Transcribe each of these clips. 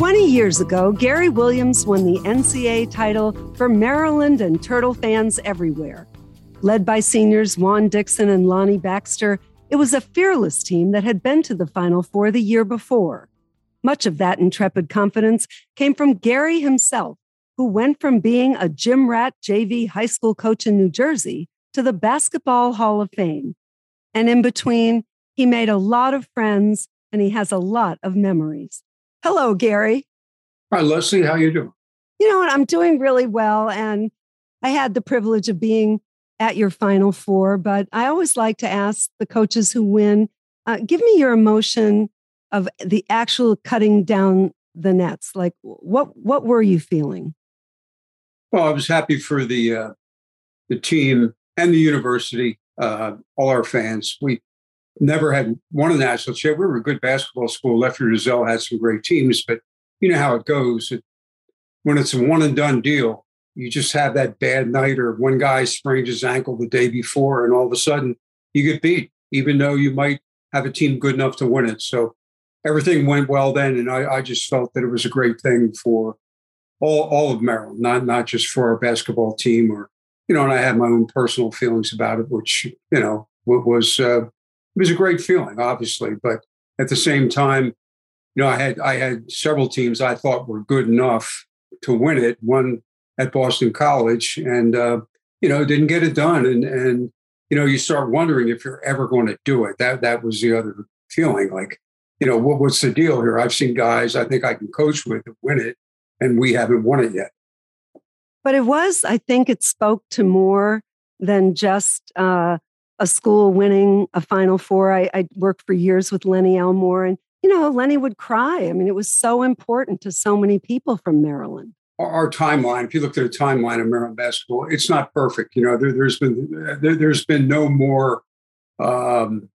20 years ago, Gary Williams won the NCAA title for Maryland and Turtle fans everywhere. Led by seniors Juan Dixon and Lonnie Baxter, it was a fearless team that had been to the Final Four the year before. Much of that intrepid confidence came from Gary himself, who went from being a gym rat JV high school coach in New Jersey to the Basketball Hall of Fame. And in between, he made a lot of friends and he has a lot of memories. Hello, Gary. Hi, Leslie. How you doing? You know what? I'm doing really well. And I had the privilege of being at your Final Four, but I always like to ask the coaches who win uh, give me your emotion of the actual cutting down the nets. Like, what what were you feeling? Well, I was happy for the uh, the team and the university, uh, all our fans. We never had won a national championship. We were a good basketball school. Lefty Driesell had some great teams, but you know how it goes. It, when it's a one and done deal, you just have that bad night, or one guy sprains his ankle the day before, and all of a sudden you get beat, even though you might have a team good enough to win it. So everything went well then, and I, I just felt that it was a great thing for all all of Maryland, not not just for our basketball team, or you know. And I had my own personal feelings about it, which you know was uh, was a great feeling, obviously. But at the same time, you know, I had I had several teams I thought were good enough to win it. One at Boston College, and uh, you know, didn't get it done. And and you know, you start wondering if you're ever going to do it. That that was the other feeling. Like, you know, what, what's the deal here? I've seen guys I think I can coach with win it, and we haven't won it yet. But it was, I think, it spoke to more than just. Uh, a school winning a Final Four. I, I worked for years with Lenny Elmore, and you know, Lenny would cry. I mean, it was so important to so many people from Maryland. Our, timeline, if you look at the timeline of Maryland basketball, it's not perfect. You know, there, has been there, has been no more um,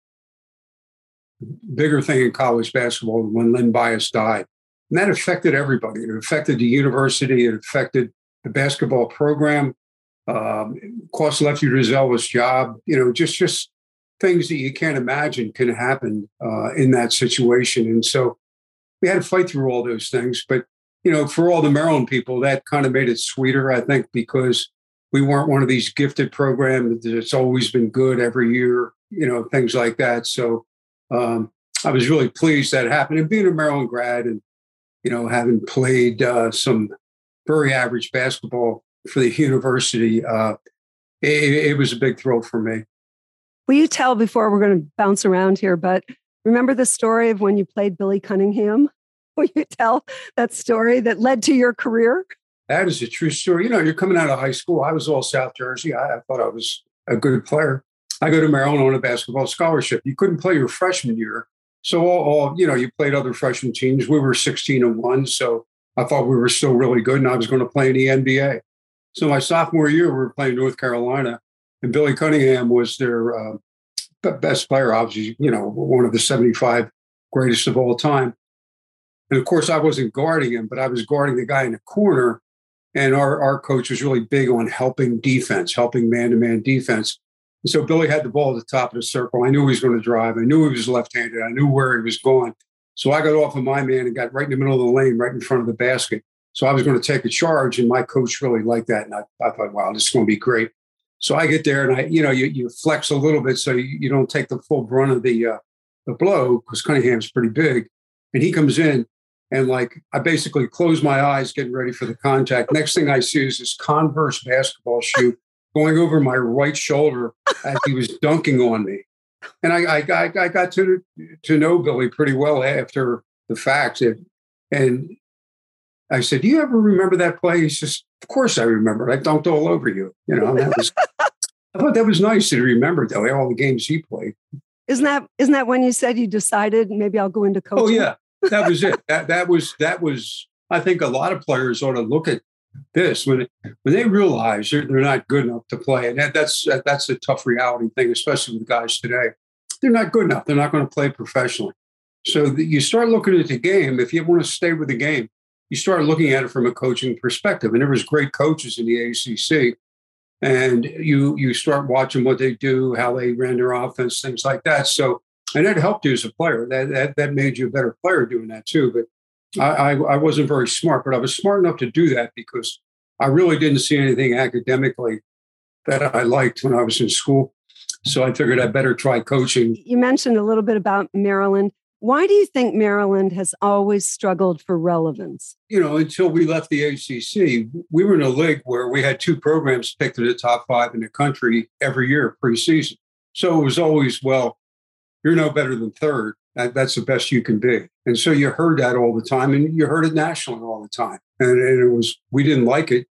bigger thing in college basketball than when Len Bias died, and that affected everybody. It affected the university. It affected the basketball program um, cost Lefty Driesell's job. You know, just just things that you can't imagine can happen uh, in that situation. And so we had to fight through all those things. But you know, for all the Maryland people, that kind of made it sweeter, I think, because we weren't one of these gifted programs that's always been good every year. You know, things like that. So um, I was really pleased that happened. And being a Maryland grad and you know having played uh, some very average basketball for the university, uh, it, it was a big thrill for me. Will you tell before we're going to bounce around here? But remember the story of when you played Billy Cunningham? Will you tell that story that led to your career? That is a true story. You know, you're coming out of high school. I was all South Jersey. I, I thought I was a good player. I go to Maryland on a basketball scholarship. You couldn't play your freshman year. So all, all, you know, you played other freshman teams. We were 16 and one. So I thought we were still really good and I was going to play in the NBA. So my sophomore year, we were playing North Carolina, and Billy Cunningham was their uh, best player, obviously, you know, one of the 75 greatest of all time. And of course, I wasn't guarding him, but I was guarding the guy in the corner. And our, our coach was really big on helping defense, helping man to man defense. And so Billy had the ball at the top of the circle. I knew he was going to drive. I knew he was left handed. I knew where he was going. So I got off of my man and got right in the middle of the lane, right in front of the basket. So I was going to take a charge, and my coach really liked that. And I, I thought, wow, this is going to be great. So I get there, and I, you know, you, you flex a little bit so you, you don't take the full brunt of the uh, the blow because Cunningham's pretty big. And he comes in, and like I basically close my eyes, getting ready for the contact. Next thing I see is this Converse basketball shoe going over my right shoulder as he was dunking on me. And I, I, I got to to know Billy pretty well after the fact, and I said, "Do you ever remember that play?" He says, "Of course I remember. I dunked all over you." You know, that was. I thought that was nice to remember though all the games he played. Isn't that isn't that when you said you decided maybe I'll go into oh, coaching? Oh yeah, that was it. that that was that was. I think a lot of players ought to look at this when when they realize they're, they're not good enough to play, and that, that's that's a tough reality thing, especially with guys today. They're not good enough. They're not going to play professionally. So the, you start looking at the game. If you want to stay with the game, you start looking at it from a coaching perspective. And there was great coaches in the ACC, and you you start watching what they do, how they ran their offense, things like that. So, and it helped you as a player. That that that made you a better player doing that too. But I, I, I wasn't very smart, but I was smart enough to do that because I really didn't see anything academically that I liked when I was in school. So I figured I better try coaching. You mentioned a little bit about Maryland. Why do you think Maryland has always struggled for relevance? You know, until we left the ACC, we were in a league where we had two programs picked in the top five in the country every year preseason. So it was always, well, you're no better than third. That's the best you can be. And so you heard that all the time and you heard it nationally all the time. And, and it was, we didn't like it.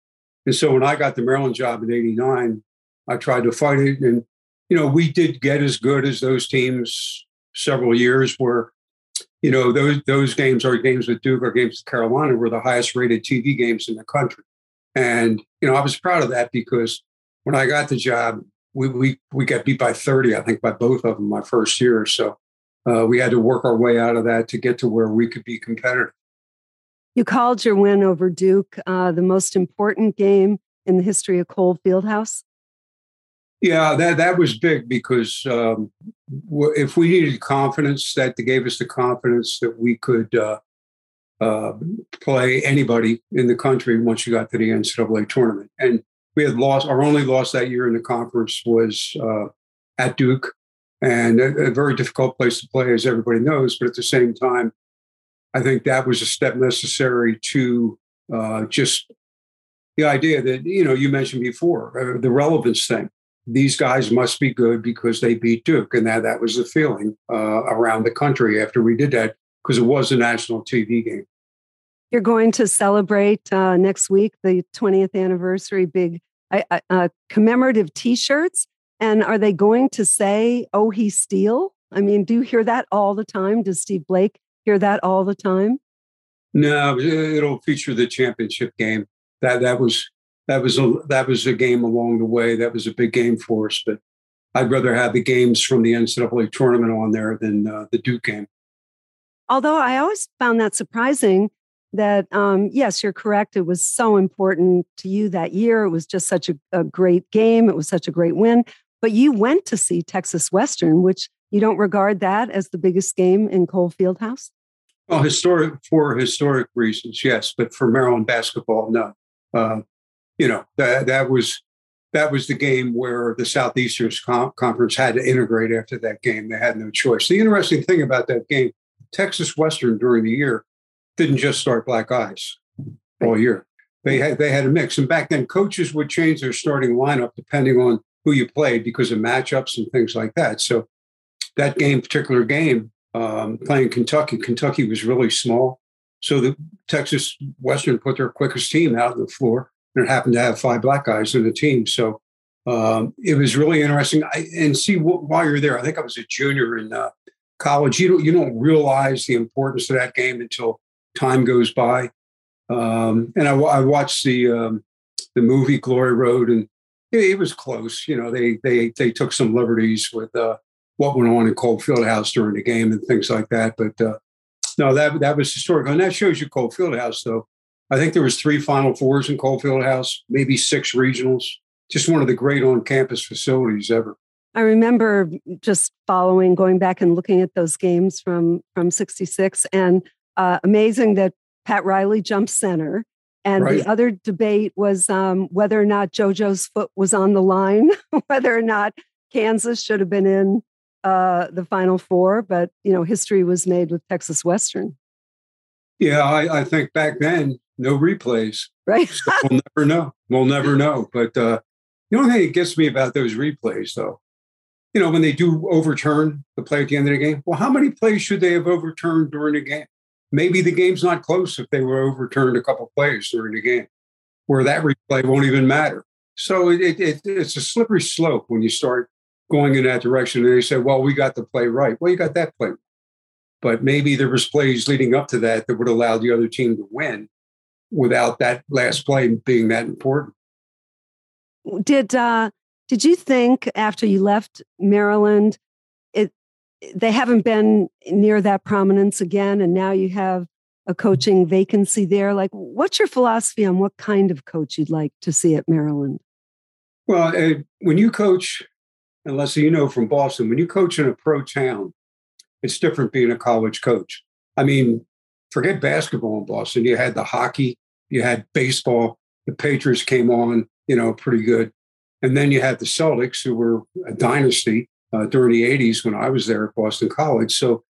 And so when I got the Maryland job in 89, I tried to fight it. And, you know, we did get as good as those teams several years where, you know, those those games, our games with Duke, or games with Carolina were the highest rated TV games in the country. And, you know, I was proud of that because when I got the job, we we we got beat by 30, I think, by both of them my first year. So uh, we had to work our way out of that to get to where we could be competitive. You called your win over Duke uh, the most important game in the history of Cole Fieldhouse. Yeah, that that was big because um, if we needed confidence, that gave us the confidence that we could uh, uh, play anybody in the country once you got to the NCAA tournament. And we had lost our only loss that year in the conference was uh, at Duke, and a, a, very difficult place to play, as everybody knows. But at the same time, I think that was a step necessary to uh, just the idea that you know you mentioned before uh, the relevance thing. These guys must be good because they beat Duke, and that that was the feeling uh, around the country after we did that because it was a national TV game. You're going to celebrate uh, next week the 20th anniversary big uh, commemorative T-shirts, and are they going to say "Oh, he steal"? I mean, do you hear that all the time? Does Steve Blake hear that all the time? No, it'll feature the championship game. That that was that was a that was a game along the way. That was a big game for us. But I'd rather have the games from the NCAA tournament on there than uh, the Duke game. Although I always found that surprising that um, yes, you're correct. It was so important to you that year. It was just such a, a great game. It was such a great win. But you went to see Texas Western, which you don't regard that as the biggest game in Cole Fieldhouse? Well, historic for historic reasons, yes, but for Maryland basketball, no. Uh, you know that that was that was the game where the Southeastern Conference had to integrate after that game. They had no choice. The interesting thing about that game, Texas Western during the year didn't just start black eyes all year. They had they had a mix, and back then coaches would change their starting lineup depending on who you played because of matchups and things like that. So that game, particular game, um, playing Kentucky, Kentucky was really small. So the Texas Western put their quickest team out on the floor, and happened to have five black guys in the team. So um, it was really interesting. I, and see, while you're there, I think I was a junior in uh, college. You don't you don't realize the importance of that game until time goes by. Um, and I, I, watched the um, the movie Glory Road, and it, it, was close. You know, they they they took some liberties with uh, what went on in Cole Fieldhouse during the game and things like that. But uh, no, that that was historical, and that shows you Cole Fieldhouse. Though I think there was three Final Fours in Cole House, maybe six regionals. Just one of the great on-campus facilities ever. I remember just following, going back and looking at those games from from '66, and uh, amazing that Pat Riley jumped center. And right. the other debate was um, whether or not JoJo's foot was on the line, whether or not Kansas should have been in uh, the Final Four, but you know, history was made with Texas Western. Yeah, I, I think back then, no replays. Right. so we'll never know. We'll never know. But uh, the only thing that gets me about those replays, though, you know, when they do overturn the play at the end of the game, well, how many plays should they have overturned during the game? Maybe the game's not close if they were overturned a couple plays during the game, where that replay won't even matter. So it, it, it's a slippery slope when you start going in that direction. And they say, well, we got the play right. Well, you got that play. But maybe there was plays leading up to that that would allow the other team to win without that last play being that important. Did uh, did you think after you left Maryland, it they haven't been near that prominence again, and now you have a coaching vacancy there? Like, what's your philosophy on what kind of coach you'd like to see at Maryland? Well, uh, when you coach unless you know from Boston, when you coach in a pro town, it's different being a college coach. I mean, forget basketball in Boston. You had the hockey, you had baseball. The Patriots came on, you know, pretty good. And then you had the Celtics, who were a dynasty uh, during the 80s when I was there at Boston College. So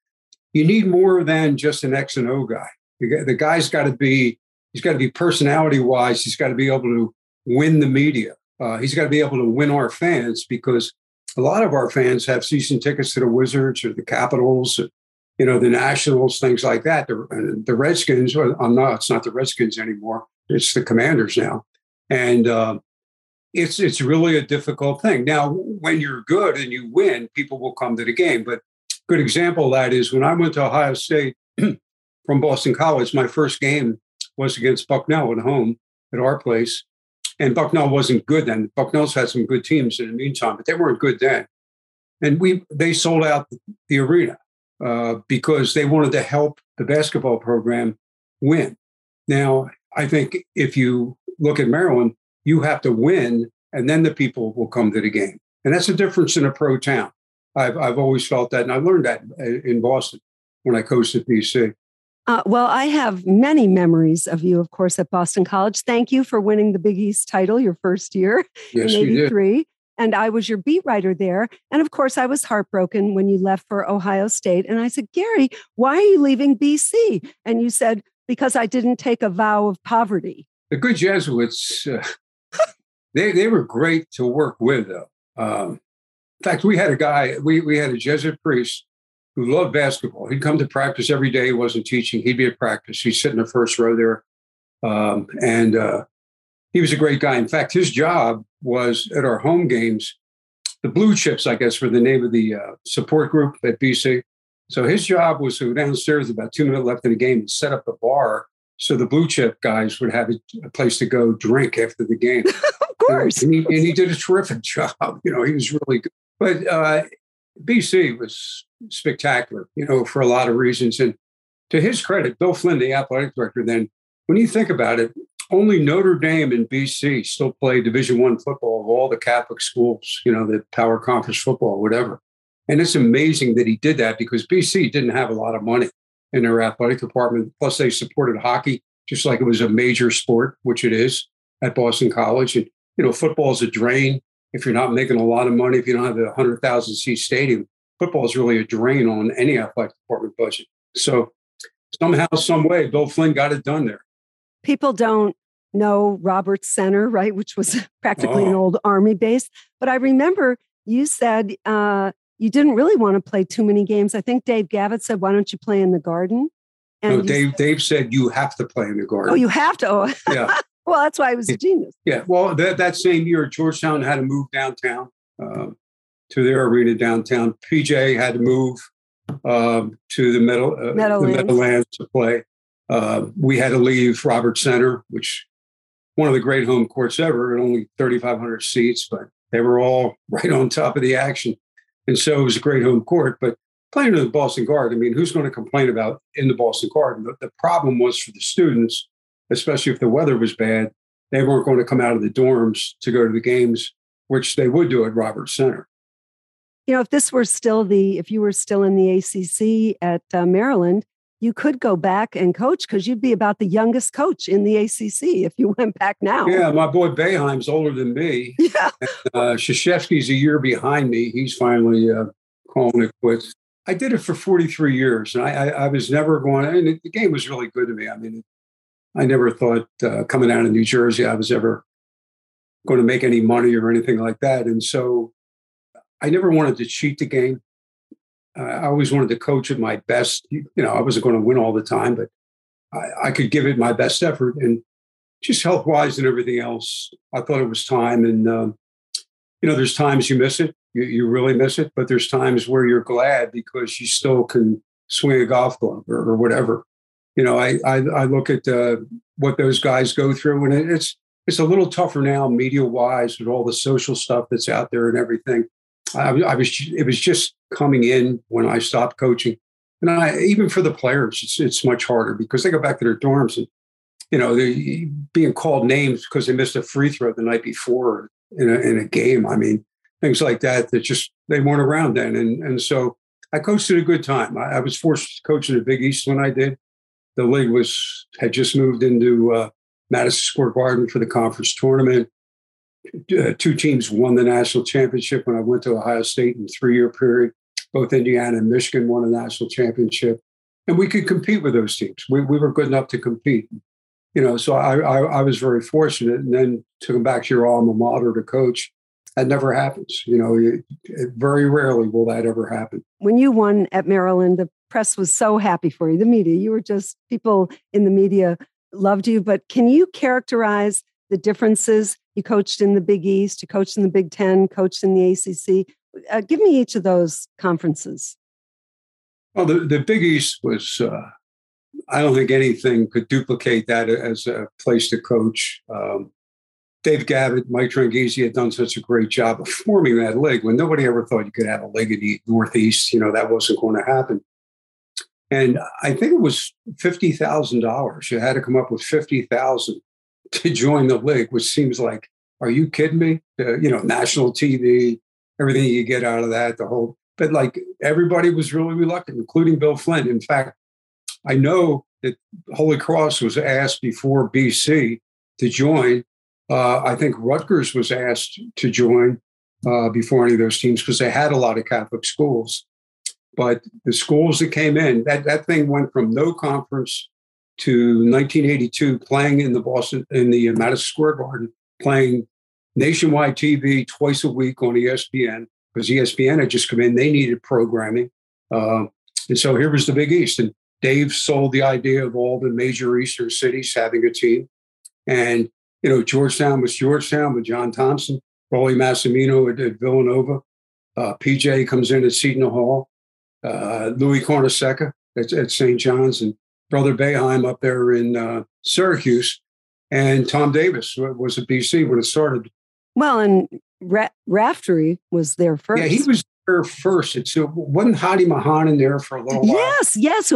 you need more than just an X and O guy. The guy's got to be, he's got to be personality wise, he's got to be able to win the media. Uh, he's got to be able to win our fans because a lot of our fans have season tickets to the Wizards or the Capitals, you know, the Nationals, things like that. The, the Redskins, well, I'm not, it's not the Redskins anymore. It's the Commanders now. And uh, it's it's really a difficult thing. Now, when you're good and you win, people will come to the game. But good example of that is when I went to Ohio State from Boston College, my first game was against Bucknell at home at our place. And Bucknell wasn't good then. Bucknell's had some good teams in the meantime, but they weren't good then. And we they sold out the arena uh, because they wanted to help the basketball program win. Now, I think if you look at Maryland, you have to win, and then the people will come to the game. And that's a difference in a pro town. I've, I've always felt that, and I learned that in Boston when I coached at BC. Uh, well, I have many memories of you, of course, at Boston College. Thank you for winning the Big East title your first year yes, in 83. And I was your beat writer there. And of course, I was heartbroken when you left for Ohio State. And I said, Gary, why are you leaving BC? And you said, because I didn't take a vow of poverty. The good Jesuits, uh, they, they were great to work with, though. Um, in fact, we had a guy, we, we had a Jesuit priest who loved basketball. He'd come to practice every day. He wasn't teaching. He'd be at practice. He'd sit in the first row there. Um, and uh, he was a great guy. In fact, his job was at our home games, the Blue Chips, I guess, were the name of the uh, support group at BC. So his job was to go downstairs about two minutes left in the game and set up the bar so the blue chip guys would have a place to go drink after the game. of course. And he, and he, did a terrific job. You know, he was really good. But uh, BC was spectacular, you know, for a lot of reasons. And to his credit, Bill Flynn, the athletic director, then when you think about it, only Notre Dame and BC still play Division One football of all the Catholic schools, you know, the power conference football, whatever. And it's amazing that he did that because BC didn't have a lot of money in their athletic department. Plus, they supported hockey just like it was a major sport, which it is at Boston College. And you know, football is a drain if you're not making a lot of money, if you don't have a 100,000 seat stadium, football is really a drain on any athletic department budget. So somehow, some way, Bill Flynn got it done there. People don't know Roberts Center, right, which was practically oh. an old army base. But I remember you said uh, you didn't really want to play too many games. I think Dave Gavitt said, "Why don't you play in the Garden?" And no, Dave. Said, Dave said you have to play in the Garden. Oh, you have to. Oh. Yeah. Well, that's why I was a genius. Yeah. Well, that, that same year, Georgetown had to move downtown uh, to their arena downtown. PJ had to move um, to the middle uh, Meadowlands. the Meadowlands to play. Uh, we had to leave Robert Center, which one of the great home courts ever, and only 3,500 seats, but they were all right on top of the action. And so it was a great home court. But playing in the Boston Garden, I mean, who's going to complain about in the Boston Garden? The, the problem was for the students especially if the weather was bad, they weren't going to come out of the dorms to go to the games, which they would do at Roberts Center. You know, if this were still the, if you were still in the ACC at uh, Maryland, you could go back and coach because you'd be about the youngest coach in the ACC if you went back now. Yeah, my boy Boeheim's older than me. Yeah. And, uh, Krzyzewski's a year behind me. He's finally uh, calling it quits. I did it for 43 years, and I, I, I was never going. And the game was really good to me. I mean, I never thought uh, coming out of New Jersey I was ever going to make any money or anything like that. And so I never wanted to cheat the game. I always wanted to coach at my best. You know, I wasn't going to win all the time, but I, I could give it my best effort. And just health wise and everything else, I thought it was time. And, um, you know, there's times you miss it, you, you really miss it, but there's times where you're glad because you still can swing a golf club or, or whatever you know, I I, I look at uh, what those guys go through, and it's it's a little tougher now, media wise, with all the social stuff that's out there and everything. I, I, was it was just coming in when I stopped coaching, and I even for the players, it's it's much harder because they go back to their dorms and you know they're being called names because they missed a free throw the night before in a, in a game. I mean things like that that just they weren't around then, and and so I coached at a good time. I, I was forced to coach in the Big East when I did. the league was had just moved into uh, Madison Square Garden for the conference tournament. Uh, two teams won the national championship when I went to Ohio State in a three-year period. Both Indiana and Michigan won a national championship, and we could compete with those teams. We, we were good enough to compete. You know, so I, I, I was very fortunate. And then to come back to your alma mater to coach, that never happens. You know, it, it, very rarely will that ever happen. When you won at Maryland, the press was so happy for you. The media, you were just people in the media loved you. But can you characterize the differences? You coached in the Big East, you coached in the Big Ten, coached in the ACC. Uh, give me each of those conferences. Well, the, the Big East was, uh, I don't think anything could duplicate that as a place to coach. Um, Dave Gavitt, Mike Tranghese had done such a great job of forming that league when nobody ever thought you could have a league in the Northeast. You know, that wasn't going to happen. And I think it was $50,000. You had to come up with 50000 to join the league, which seems like, are you kidding me? Uh, you know, national TV, everything you get out of that, the whole, but like everybody was really reluctant, including Bill Flynn. In fact, I know that Holy Cross was asked before BC to join. Uh, I think Rutgers was asked to join uh, before any of those teams because they had a lot of Catholic schools. But the schools that came in, that, that thing went from no conference to 1982 playing in the Boston, in the Madison Square Garden, playing nationwide TV twice a week on ESPN because ESPN had just come in. They needed programming. Uh, and so here was the Big East. And Dave sold the idea of all the major Eastern cities having a team. And, you know, Georgetown was Georgetown with John Thompson, Rollie Massimino at, at Villanova. Uh, PJ comes in at Seton Hall uh, Louis Carnesecca at, at St. John's and Brother Boeheim up there in uh, Syracuse. And Tom Davis was at BC when it started. Well, and Ra- Raftery was there first. Yeah, he was there first. It's uh, wasn't Hadi Mahan in there for a little while. Yes, yes,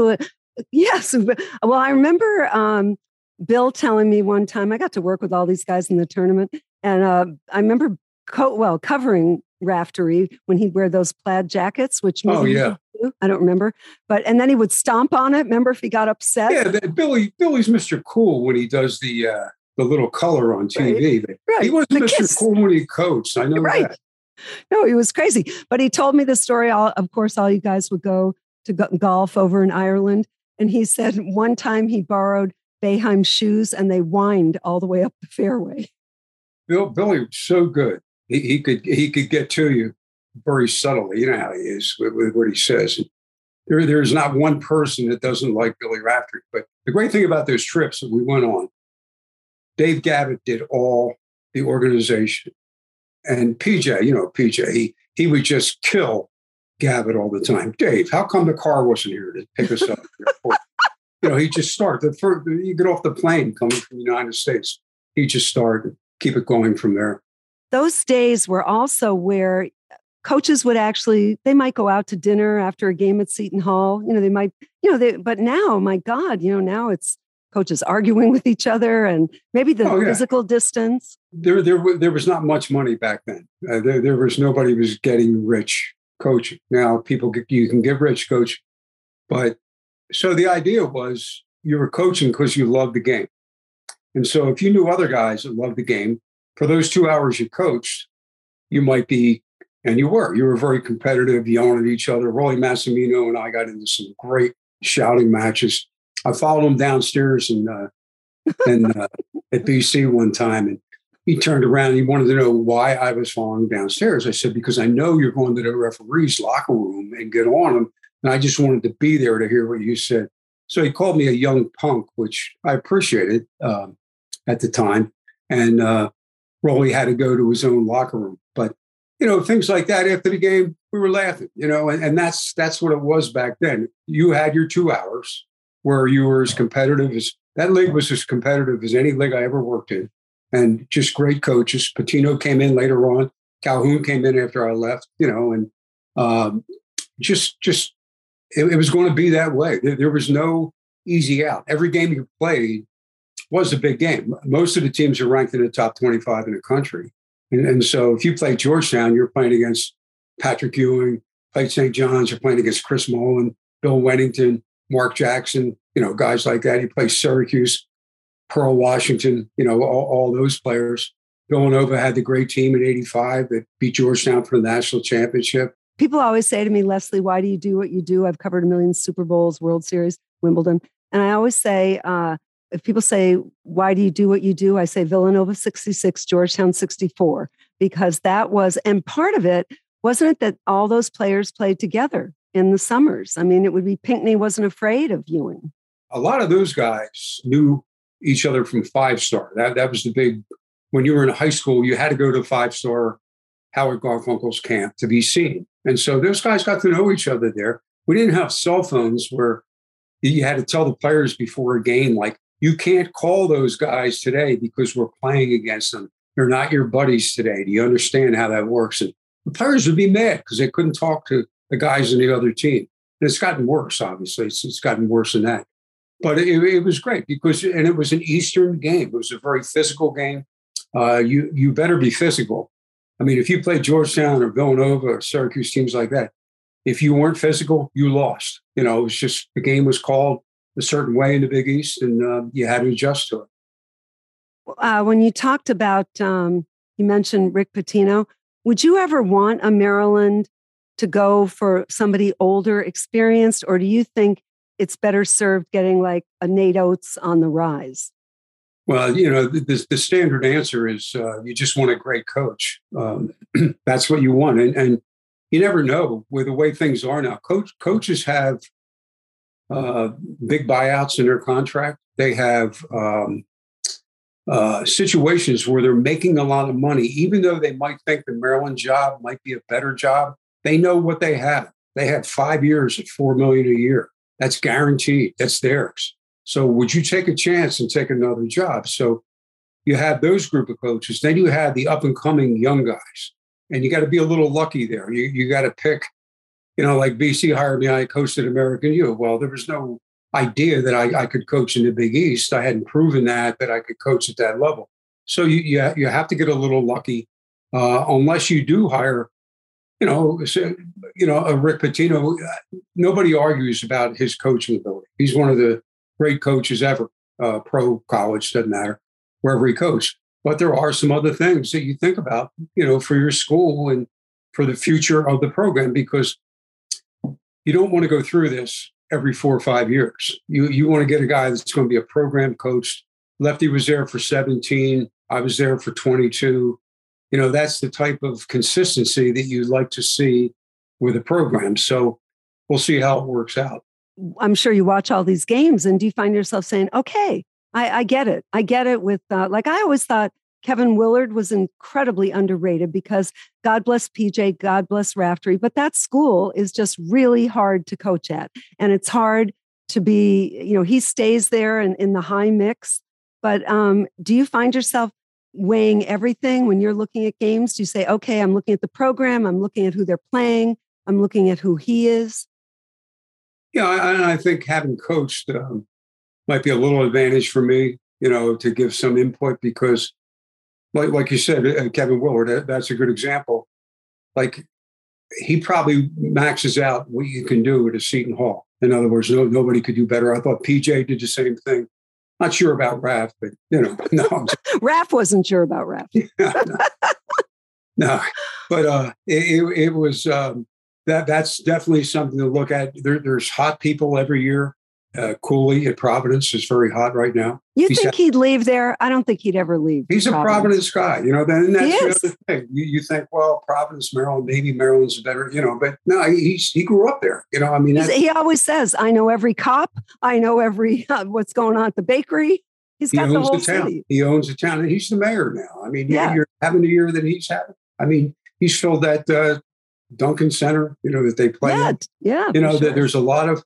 yes. Well, I remember um, Bill telling me one time I got to work with all these guys in the tournament, and uh, I remember co- well covering Raftery when he'd wear those plaid jackets, which oh yeah, I don't remember. But and then he would stomp on it. Remember if he got upset? Yeah, the, Billy Billy's Mr. Cool when he does the uh, the little color on TV. Right. right. He was the Mr. Kiss. Cool when he coached. I know right. that. No, he was crazy. But he told me the story. All, of course, all you guys would go to golf over in Ireland. And he said one time he borrowed Boeheim's shoes and they whined all the way up the fairway. Bill Billy was so good. He, he could he could get to you very subtly. You know how he is with, with what he says. There, there's not one person that doesn't like Billy Raftery. But the great thing about those trips that we went on, Dave Gavitt did all the organization. And PJ, you know, PJ, he, he would just kill Gavitt all the time. Dave, how come the car wasn't here to pick us up? you know, he just started. The first, you get off the plane coming from the United States, he just started, keep it going from there. Those days were also where coaches would actually they might go out to dinner after a game at Seton Hall. You know, they might, you know, they but now, my God, you know, now it's coaches arguing with each other and maybe the oh, yeah. physical distance. There, there, there was not much money back then. Uh, there, there was nobody was getting rich coaching. Now people get, you can get rich coach, but so the idea was you were coaching because you loved the game. And so if you knew other guys that loved the game, for those two hours you coached, you might be and you were. You were very competitive, yelling at each other. Rollie Massimino and I got into some great shouting matches. I followed him downstairs and uh, and uh, at BC one time, and he turned around. And he wanted to know why I was following downstairs. I said because I know you're going to the referee's locker room and get on him, and I just wanted to be there to hear what you said. So he called me a young punk, which I appreciated um, at the time. And uh, Rollie had to go to his own locker room, but you know, things like that after the game, we were laughing, you know, and, and that's that's what it was back then. You had your two hours where you were as competitive as that league was as competitive as any league I ever worked in. And just great coaches. Pitino came in later on. Calhoun came in after I left, you know, and um, just just it, it, was going to be that way. There, there was no easy out. Every game you played was a big game. Most of the teams are ranked in the top 25 in the country. And, and so if you play Georgetown, you're playing against Patrick Ewing, played St. John's, you're playing against Chris Mullin, Bill Wennington, Mark Jackson, you know, guys like that. He plays Syracuse, Pearl Washington, you know, all, all those players. Villanova had the great team in 85 that beat Georgetown for the national championship. People always say to me, Leslie, why do you do what you do? I've covered a million Super Bowls, World Series, Wimbledon. And I always say, uh, if people say, why do you do what you do? I say Villanova 66, Georgetown 64, because that was, and part of it, wasn't it that all those players played together in the summers? I mean, it would be Pinckney wasn't afraid of Ewing. A lot of those guys knew each other from five star. That, that was the big, when you were in high school, you had to go to five star Howard Garfinkel's camp to be seen. And so those guys got to know each other there. We didn't have cell phones where you had to tell the players before a game, like, you can't call those guys today because we're playing against them. They're not your buddies today. Do you understand how that works? And the players would be mad because they couldn't talk to the guys in the other team. And it's gotten worse, obviously. It's, it's gotten worse than that. But it, it, was great because, and it was an Eastern game. It was a very physical game. Uh, you you better be physical. I mean, if you played Georgetown or Villanova or Syracuse teams like that, if you weren't physical, you lost. You know, it was just the game was called a certain way in the Big East, and uh, you had to adjust to it. Uh, when you talked about, um, you mentioned Rick Pitino. Would you ever want a Maryland to go for somebody older, experienced, or do you think it's better served getting like a Nate Oats on the rise? Well, you know, the, the standard answer is uh, you just want a great coach. Um, that's what you want, and, and you never know with the way things are now. Coach coaches have uh, big buyouts in their contract. They have um, uh, situations where they're making a lot of money, even though they might think the Maryland job might be a better job. They know what they have. They have five years at four million a year. That's guaranteed. That's theirs. So would you take a chance and take another job? So you have those group of coaches. Then you have the up and coming young guys, and you got to be a little lucky there. You you got to pick you know, like BC hired me, I coached at American U. Well, there was no idea that I, I could coach in the Big East. I hadn't proven that that I could coach at that level. So you you, you have to get a little lucky, uh, unless you do hire, you know, you know, a Rick Pitino. Nobody argues about his coaching ability. He's one of the great coaches ever. Uh, pro college doesn't matter wherever he coached. But there are some other things that you think about, you know, for your school and for the future of the program because you don't want to go through this every four or five years. You you want to get a guy that's going to be a program coach. Lefty was there for 17. I was there for 22. You know, that's the type of consistency that you'd like to see with a program. So we'll see how it works out. I'm sure you watch all these games and do you find yourself saying, okay, I, I get it. I get it with, uh, like, I always thought Kevin Willard was incredibly underrated because God bless PJ, God bless Raftery, but that school is just really hard to coach at. And it's hard to be, you know, he stays there in, in the high mix. But um, do you find yourself weighing everything when you're looking at games? Do you say, okay, I'm looking at the program, I'm looking at who they're playing, I'm looking at who he is? Yeah, I, I think having coached um, might be a little advantage for me, you know, to give some input because like like you said, uh, Kevin Willard, that's a good example. Like he probably maxes out what you can do at a Seton Hall. In other words, no, nobody could do better. I thought PJ did the same thing. Not sure about Raf, but you know, no. Raf wasn't sure about Raf. no, no, but uh, it, it, it was um, that. That's definitely something to look at. There, there's hot people every year uh, Cooley at Providence is very hot right now. You he's think he'd leave there? I don't think he'd ever leave. He's a Providence guy, you know. Then that's the other thing. You, you think, well, Providence, Maryland, maybe Maryland's better, you know. But no, he's he grew up there. You know, I mean, he always says, "I know every cop. I know every uh, what's going on at the bakery." He's got he the whole the town. City. He owns the town, and he's the mayor now. I mean, yeah. you're having the year that he's having. I mean, he's filled that uh, Duncan Center, you know, that they play. Yeah, yeah. You know, sure. that there's a lot of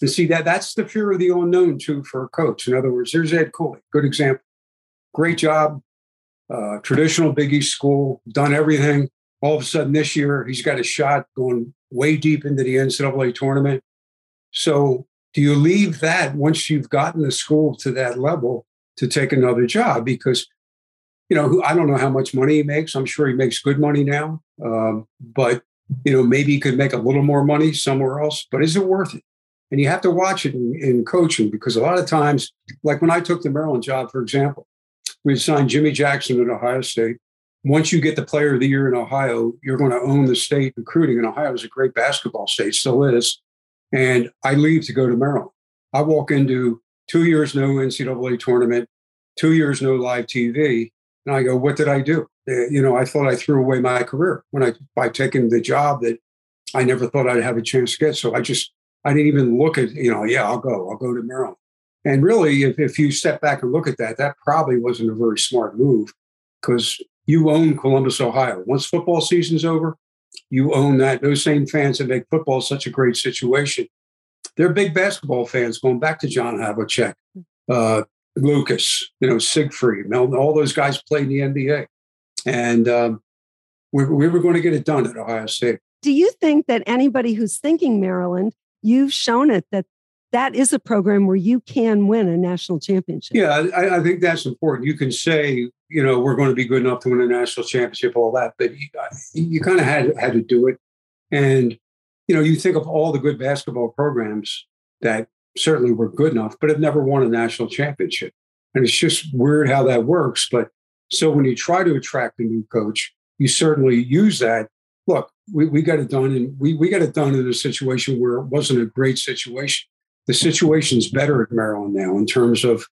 and see that that's the fear of the unknown too for a coach. In other words, there's Ed Cooley, good example. Great job, uh, traditional Big East school, done everything. All of a sudden this year, he's got a shot going way deep into the NCAA tournament. So do you leave that once you've gotten the school to that level to take another job? Because you know, I don't know how much money he makes. I'm sure he makes good money now, um, but you know, maybe he could make a little more money somewhere else. But is it worth it? And you have to watch it in, in coaching because a lot of times, like when I took the Maryland job, for example, we signed Jimmy Jackson at Ohio State. Once you get the player of the year in Ohio, you're going to own the state recruiting. And Ohio is a great basketball state, still is. And I leave to go to Maryland. I walk into two years no NCAA tournament, two years no live TV. And I go, what did I do? Uh, you know, I thought I threw away my career when I by taking the job that I never thought I'd have a chance to get. So I just I didn't even look at, you know, yeah, I'll go, I'll go to Maryland. And really, if, if you step back and look at that, that probably wasn't a very smart move because you own Columbus, Ohio. Once football season's over, you own that. Those same fans that make football such a great situation, they're big basketball fans going back to John Havlicek, uh, Lucas, you know, Siegfried, Melton, all those guys played in the NBA. And um, we, we were going to get it done at Ohio State. Do you think that anybody who's thinking Maryland, you've shown it that that is a program where you can win a national championship? Yeah, I, I think that's important. You can say, you know, we're going to be good enough to win a national championship, all that, but you, uh, you kind of had had to do it. And you know, you think of all the good basketball programs that certainly were good enough, but have never won a national championship. And it's just weird how that works. But so when you try to attract a new coach, you certainly use that. Look, we, we got it done and we, we got it done in a situation where it wasn't a great situation. The situation's better at Maryland now in terms of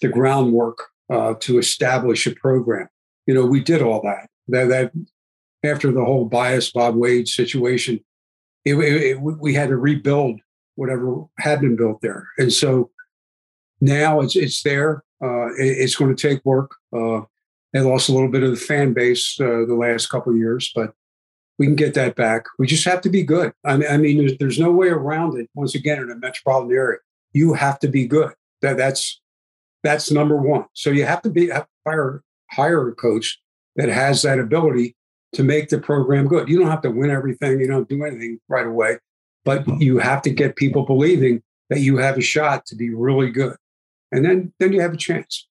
the groundwork uh, to establish a program. You know, we did all that. That, that after the whole Bias Bob Wade situation, it, it, it, we had to rebuild whatever had been built there. And so now it's it's there. Uh, it's going to take work. Uh, they lost a little bit of the fan base uh, the last couple years, but we can get that back. We just have to be good. I mean, I mean there's, no way around it. Once again, in a metropolitan area, you have to be good. That that's that's number one. So you have to be hire hire a coach that has that ability to make the program good. You don't have to win everything. You don't do anything right away, but you have to get people believing that you have a shot to be really good, and then then you have a chance.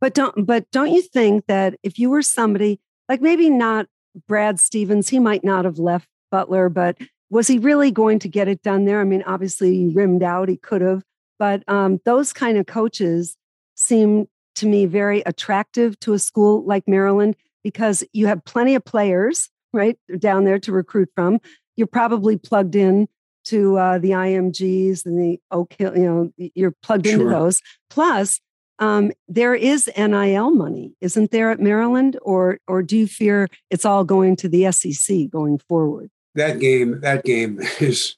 But don't but don't you think that if you were somebody like maybe not Brad Stevens, he might not have left Butler, but was he really going to get it done there? I mean, obviously he rimmed out, he could have, but um, those kind of coaches seem to me very attractive to a school like Maryland because you have plenty of players right down there to recruit from. You're probably plugged in to uh, the IMGs and the Oak Hill, you know, you're plugged sure. into those. Plus, um, there is NIL money, isn't there at Maryland, or or do you fear it's all going to the SEC going forward? That game, that game is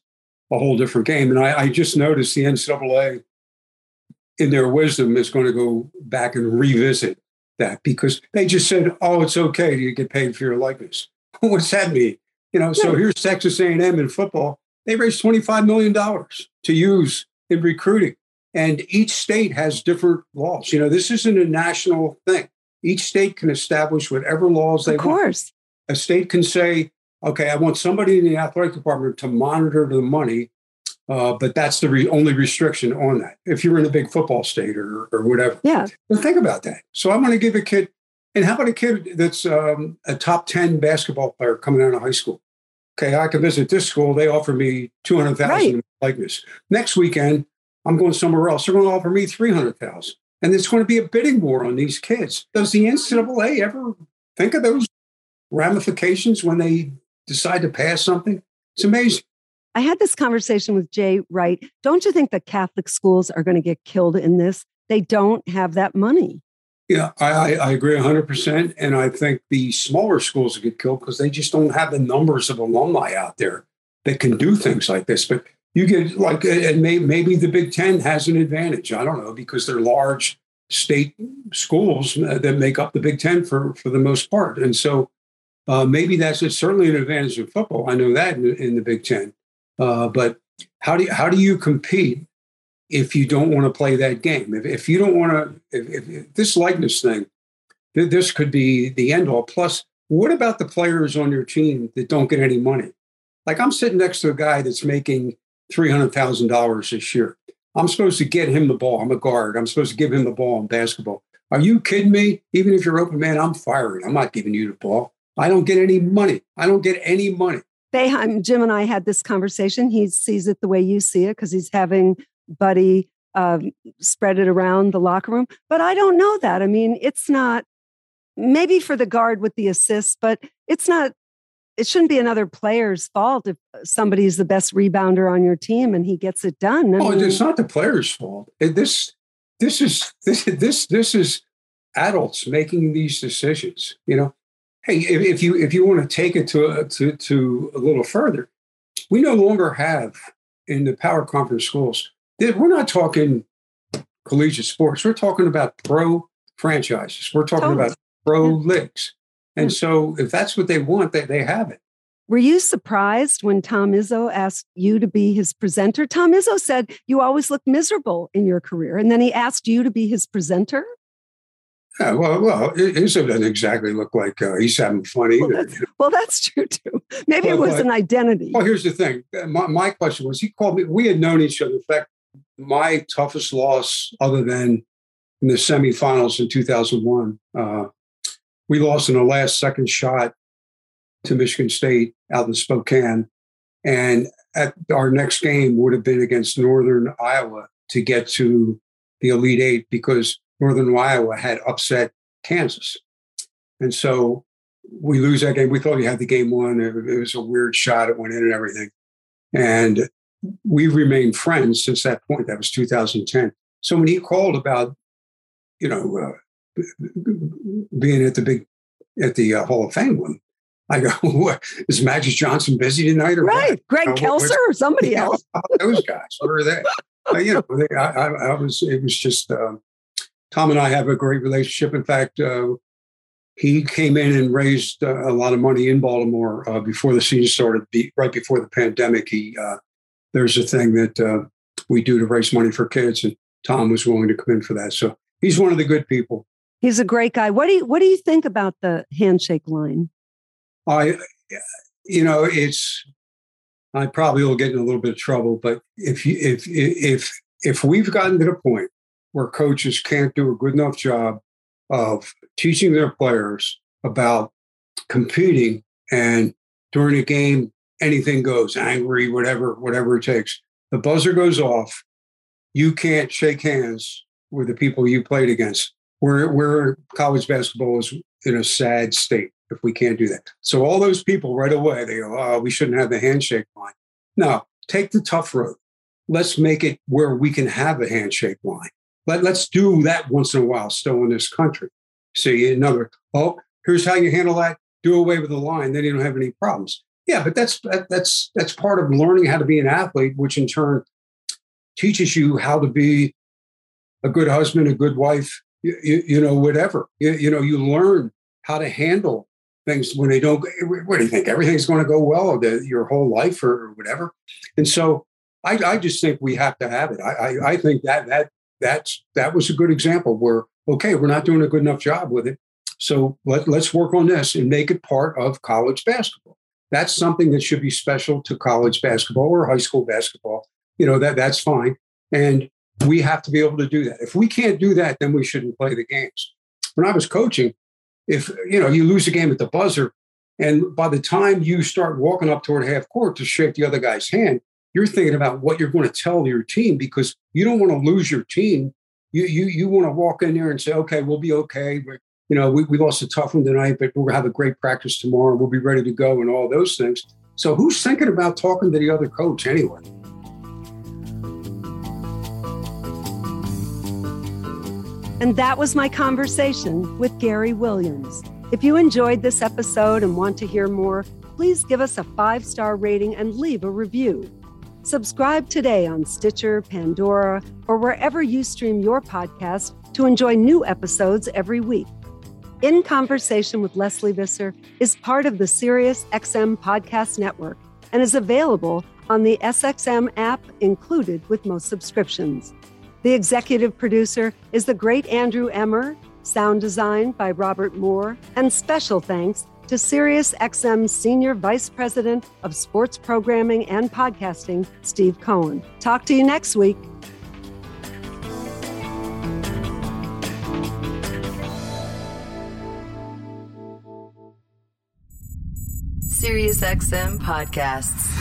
a whole different game, and I, I just noticed the NCAA, in their wisdom, is going to go back and revisit that because they just said, "Oh, it's okay to get paid for your likeness." What's that mean? You know, so here's Texas A&M in football. They raised $25 million to use in recruiting. And each state has different laws. You know, this isn't a national thing. Each state can establish whatever laws they want. Of course. Want. A state can say, okay, I want somebody in the athletic department to monitor the money, uh, but that's the re- only restriction on that. If you're in a big football state or, or whatever. Yeah. But think about that. So I'm going to give a kid, and how about a kid that's um, a top 10 basketball player coming out of high school? Okay, I can visit this school. They offer me 200,000 right. likeness. Next weekend, I'm going somewhere else. They're going to offer me 300,000. And there's going to be a bidding war on these kids. Does the NCAA ever think of those ramifications when they decide to pass something? It's amazing. I had this conversation with Jay Wright. Don't you think the Catholic schools are going to get killed in this? They don't have that money. Yeah, I, I agree 100%. And I think the smaller schools get killed because they just don't have the numbers of alumni out there that can do things like this. But you get like, and may, maybe the Big Ten has an advantage. I don't know because they're large state schools that make up the Big Ten for for the most part, and so uh, maybe that's certainly an advantage in football. I know that in, in the Big Ten, uh, but how do you, how do you compete if you don't want to play that game? If, if you don't want to, if, if, this likeness thing, this could be the end all. Plus, what about the players on your team that don't get any money? Like I'm sitting next to a guy that's making $300,000 this year. I'm supposed to get him the ball. I'm a guard. I'm supposed to give him the ball in basketball. Are you kidding me? Even if you're open man, I'm firing. I'm not giving you the ball. I don't get any money. I don't get any money. Boeheim, Jim and I had this conversation. He sees it the way you see it because he's having Buddy uh, spread it around the locker room. But I don't know that. I mean, it's not maybe for the guard with the assist, but it's not. It shouldn't be another player's fault if uh, somebody's the best rebounder on your team and he gets it done. I oh, mean, it's not the player's fault. Uh, this, this is this this this is adults making these decisions. You know, hey, if, if you if you want to take it to a, to to a little further, we no longer have in the power conference schools. We're not talking collegiate sports. We're talking about pro franchises. We're talking totally. about pro yeah. leagues. And so, if that's what they want, they, they have it. Were you surprised when Tom Izzo asked you to be his presenter? Tom Izzo said you always look miserable in your career, and then he asked you to be his presenter. Yeah, well, well, Izzo doesn't exactly look like uh, he's having fun either. Well, that's, well, that's true too. Maybe well, it was but, an identity. Well, here's the thing. My, my question was: He called me. We had known each other. In fact, my toughest loss, other than in the semifinals in 2001, uh, we lost in the last second shot to Michigan State out in Spokane, and at our next game would have been against Northern Iowa to get to the Elite Eight because Northern Iowa had upset Kansas. And so we lose that game. We thought we had the game won. It, was a weird shot. It went in and everything. And we've remained friends since that point. That was 2010. So when he called about, you know, uh, being at the big, at the uh, Hall of Fame one, I go, is Magic Johnson busy tonight? Or right. What? Greg uh, Kelser or somebody yeah, else. those guys. Where are they? uh, you know, they, I, I, I, was, it was just, um, Tom and I have a great relationship. In fact, uh, he came in and raised uh, a lot of money in Baltimore uh, before the season started. Be, right before the pandemic, he uh, there's a thing that uh, we do to raise money for kids, and Tom was willing to come in for that. So he's one of the good people. He's a great guy. What do you What do you think about the handshake line? I, you know, it's I probably will get in a little bit of trouble, but if you, if if if we've gotten to the point where coaches can't do a good enough job of teaching their players about competing and during a game anything goes angry whatever whatever it takes the buzzer goes off you can't shake hands with the people you played against where where college basketball is in a sad state if we can't do that so all those people right away they go oh we shouldn't have the handshake line no take the tough road let's make it where we can have a handshake line let, let's do that once in a while still in this country. See, another, oh, here's how you handle that. Do away with the line. Then you don't have any problems. Yeah, but that's that, that's that's part of learning how to be an athlete, which in turn teaches you how to be a good husband, a good wife, you, you, you know, whatever. You, you, know, you learn how to handle things when they don't. What do you think? Everything's going to go well the, your whole life or, or whatever. And so I, I, just think we have to have it. I, I, I think that that that's that was a good example where okay, we're not doing a good enough job with it. So let, let's work on this and make it part of college basketball. That's something that should be special to college basketball or high school basketball. You know, that that's fine. And we have to be able to do that. If we can't do that, then we shouldn't play the games. When I was coaching, if you know you lose a game at the buzzer, and by the time you start walking up toward half court to shake the other guy's hand, you're thinking about what you're going to tell your team because you don't want to lose your team. You you you want to walk in there and say, okay, we'll be okay. But you know, we, we lost a tough one tonight, but we'll have a great practice tomorrow. We'll be ready to go and all those things. So who's thinking about talking to the other coach anyway? And that was my conversation with Gary Williams. If you enjoyed this episode and want to hear more, please give us a five star rating and leave a review. Subscribe today on Stitcher, Pandora, or wherever you stream your podcast to enjoy new episodes every week. In Conversation with Lesley Visser is part of the Sirius XM Podcast Network and is available on the SXM app included with most subscriptions. The executive producer is the great Andrew Emmer, sound design by Robert Moore, and special thanks to SiriusXM Senior Vice President of Sports Programming and Podcasting, Steve Cohen. Talk to you next week. SiriusXM podcasts.